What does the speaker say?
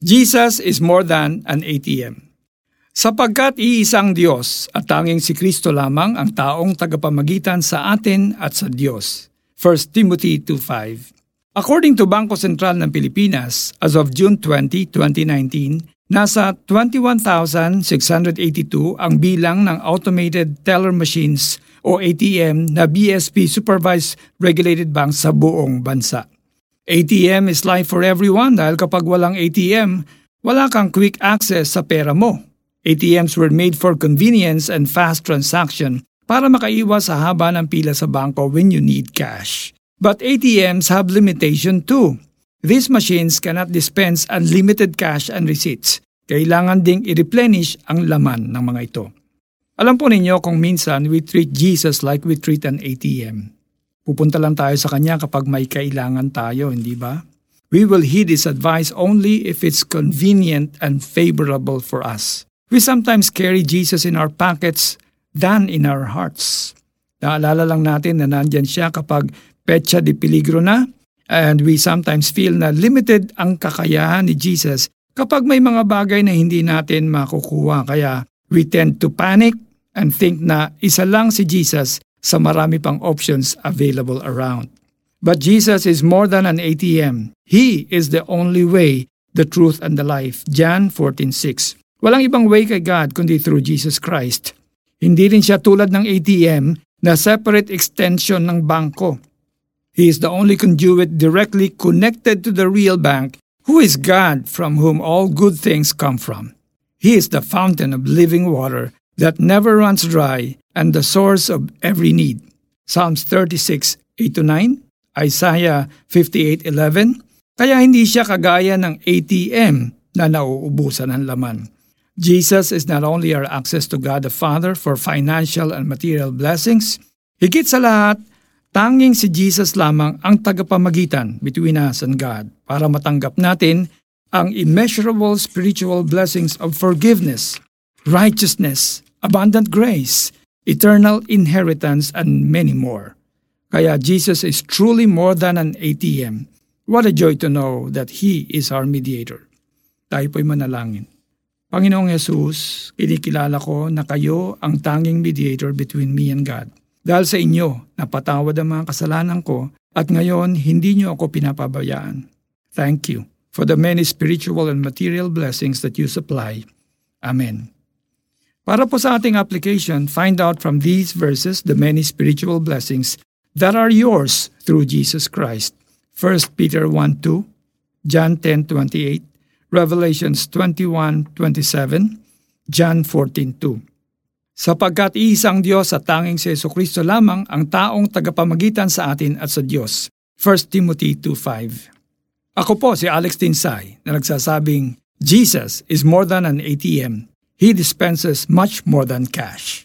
Jesus is more than an ATM. Sapagkat iisang Diyos at tanging si Kristo lamang ang taong tagapamagitan sa atin at sa Diyos. 1 Timothy 2.5 According to Bangko Sentral ng Pilipinas, as of June 20, 2019, nasa 21,682 ang bilang ng automated teller machines o ATM na BSP supervised regulated banks sa buong bansa. ATM is life for everyone dahil kapag walang ATM, wala kang quick access sa pera mo. ATMs were made for convenience and fast transaction para makaiwas sa haba ng pila sa bangko when you need cash. But ATMs have limitation too. These machines cannot dispense unlimited cash and receipts. Kailangan ding i-replenish ang laman ng mga ito. Alam po ninyo kung minsan we treat Jesus like we treat an ATM. Pupunta lang tayo sa Kanya kapag may kailangan tayo, hindi ba? We will heed His advice only if it's convenient and favorable for us. We sometimes carry Jesus in our pockets than in our hearts. Naalala lang natin na nandyan siya kapag petsa di peligro na and we sometimes feel na limited ang kakayahan ni Jesus kapag may mga bagay na hindi natin makukuha. Kaya we tend to panic and think na isa lang si Jesus sa marami pang options available around. But Jesus is more than an ATM. He is the only way, the truth, and the life. John 14.6 Walang ibang way kay God kundi through Jesus Christ. Hindi rin siya tulad ng ATM na separate extension ng bangko. He is the only conduit directly connected to the real bank, who is God from whom all good things come from. He is the fountain of living water that never runs dry and the source of every need. Psalms 36, 8-9, Isaiah 58.11, kaya hindi siya kagaya ng ATM na nauubusan ng laman. Jesus is not only our access to God the Father for financial and material blessings, higit sa lahat, tanging si Jesus lamang ang tagapamagitan between us and God para matanggap natin ang immeasurable spiritual blessings of forgiveness, righteousness, abundant grace, eternal inheritance, and many more. Kaya Jesus is truly more than an ATM. What a joy to know that He is our mediator. Tayo po'y manalangin. Panginoong Yesus, kinikilala ko na kayo ang tanging mediator between me and God. Dahil sa inyo, napatawad ang mga kasalanan ko at ngayon hindi niyo ako pinapabayaan. Thank you for the many spiritual and material blessings that you supply. Amen. Para po sa ating application, find out from these verses the many spiritual blessings that are yours through Jesus Christ. 1 Peter 1:2, John 10:28, Revelations 21:27, John 14:2. Sapagkat iisang Diyos at tanging si Yesu Kristo lamang ang taong tagapamagitan sa atin at sa Diyos. 1 Timothy 2:5. Ako po si Alex Tinsay na nagsasabing, Jesus is more than an ATM. He dispenses much more than cash.